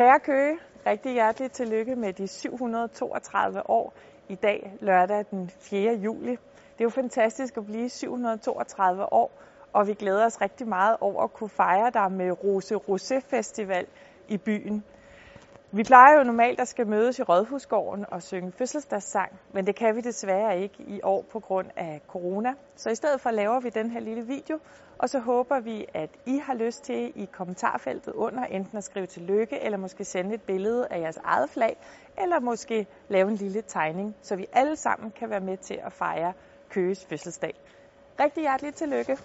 Kære Køge, rigtig hjerteligt tillykke med de 732 år i dag, lørdag den 4. juli. Det er jo fantastisk at blive 732 år, og vi glæder os rigtig meget over at kunne fejre dig med Rose Rosé Festival i byen. Vi plejer jo normalt at skal mødes i Rådhusgården og synge fødselsdagssang, men det kan vi desværre ikke i år på grund af corona. Så i stedet for laver vi den her lille video, og så håber vi, at I har lyst til i kommentarfeltet under enten at skrive tillykke, eller måske sende et billede af jeres eget flag, eller måske lave en lille tegning, så vi alle sammen kan være med til at fejre Køges fødselsdag. Rigtig hjerteligt tillykke!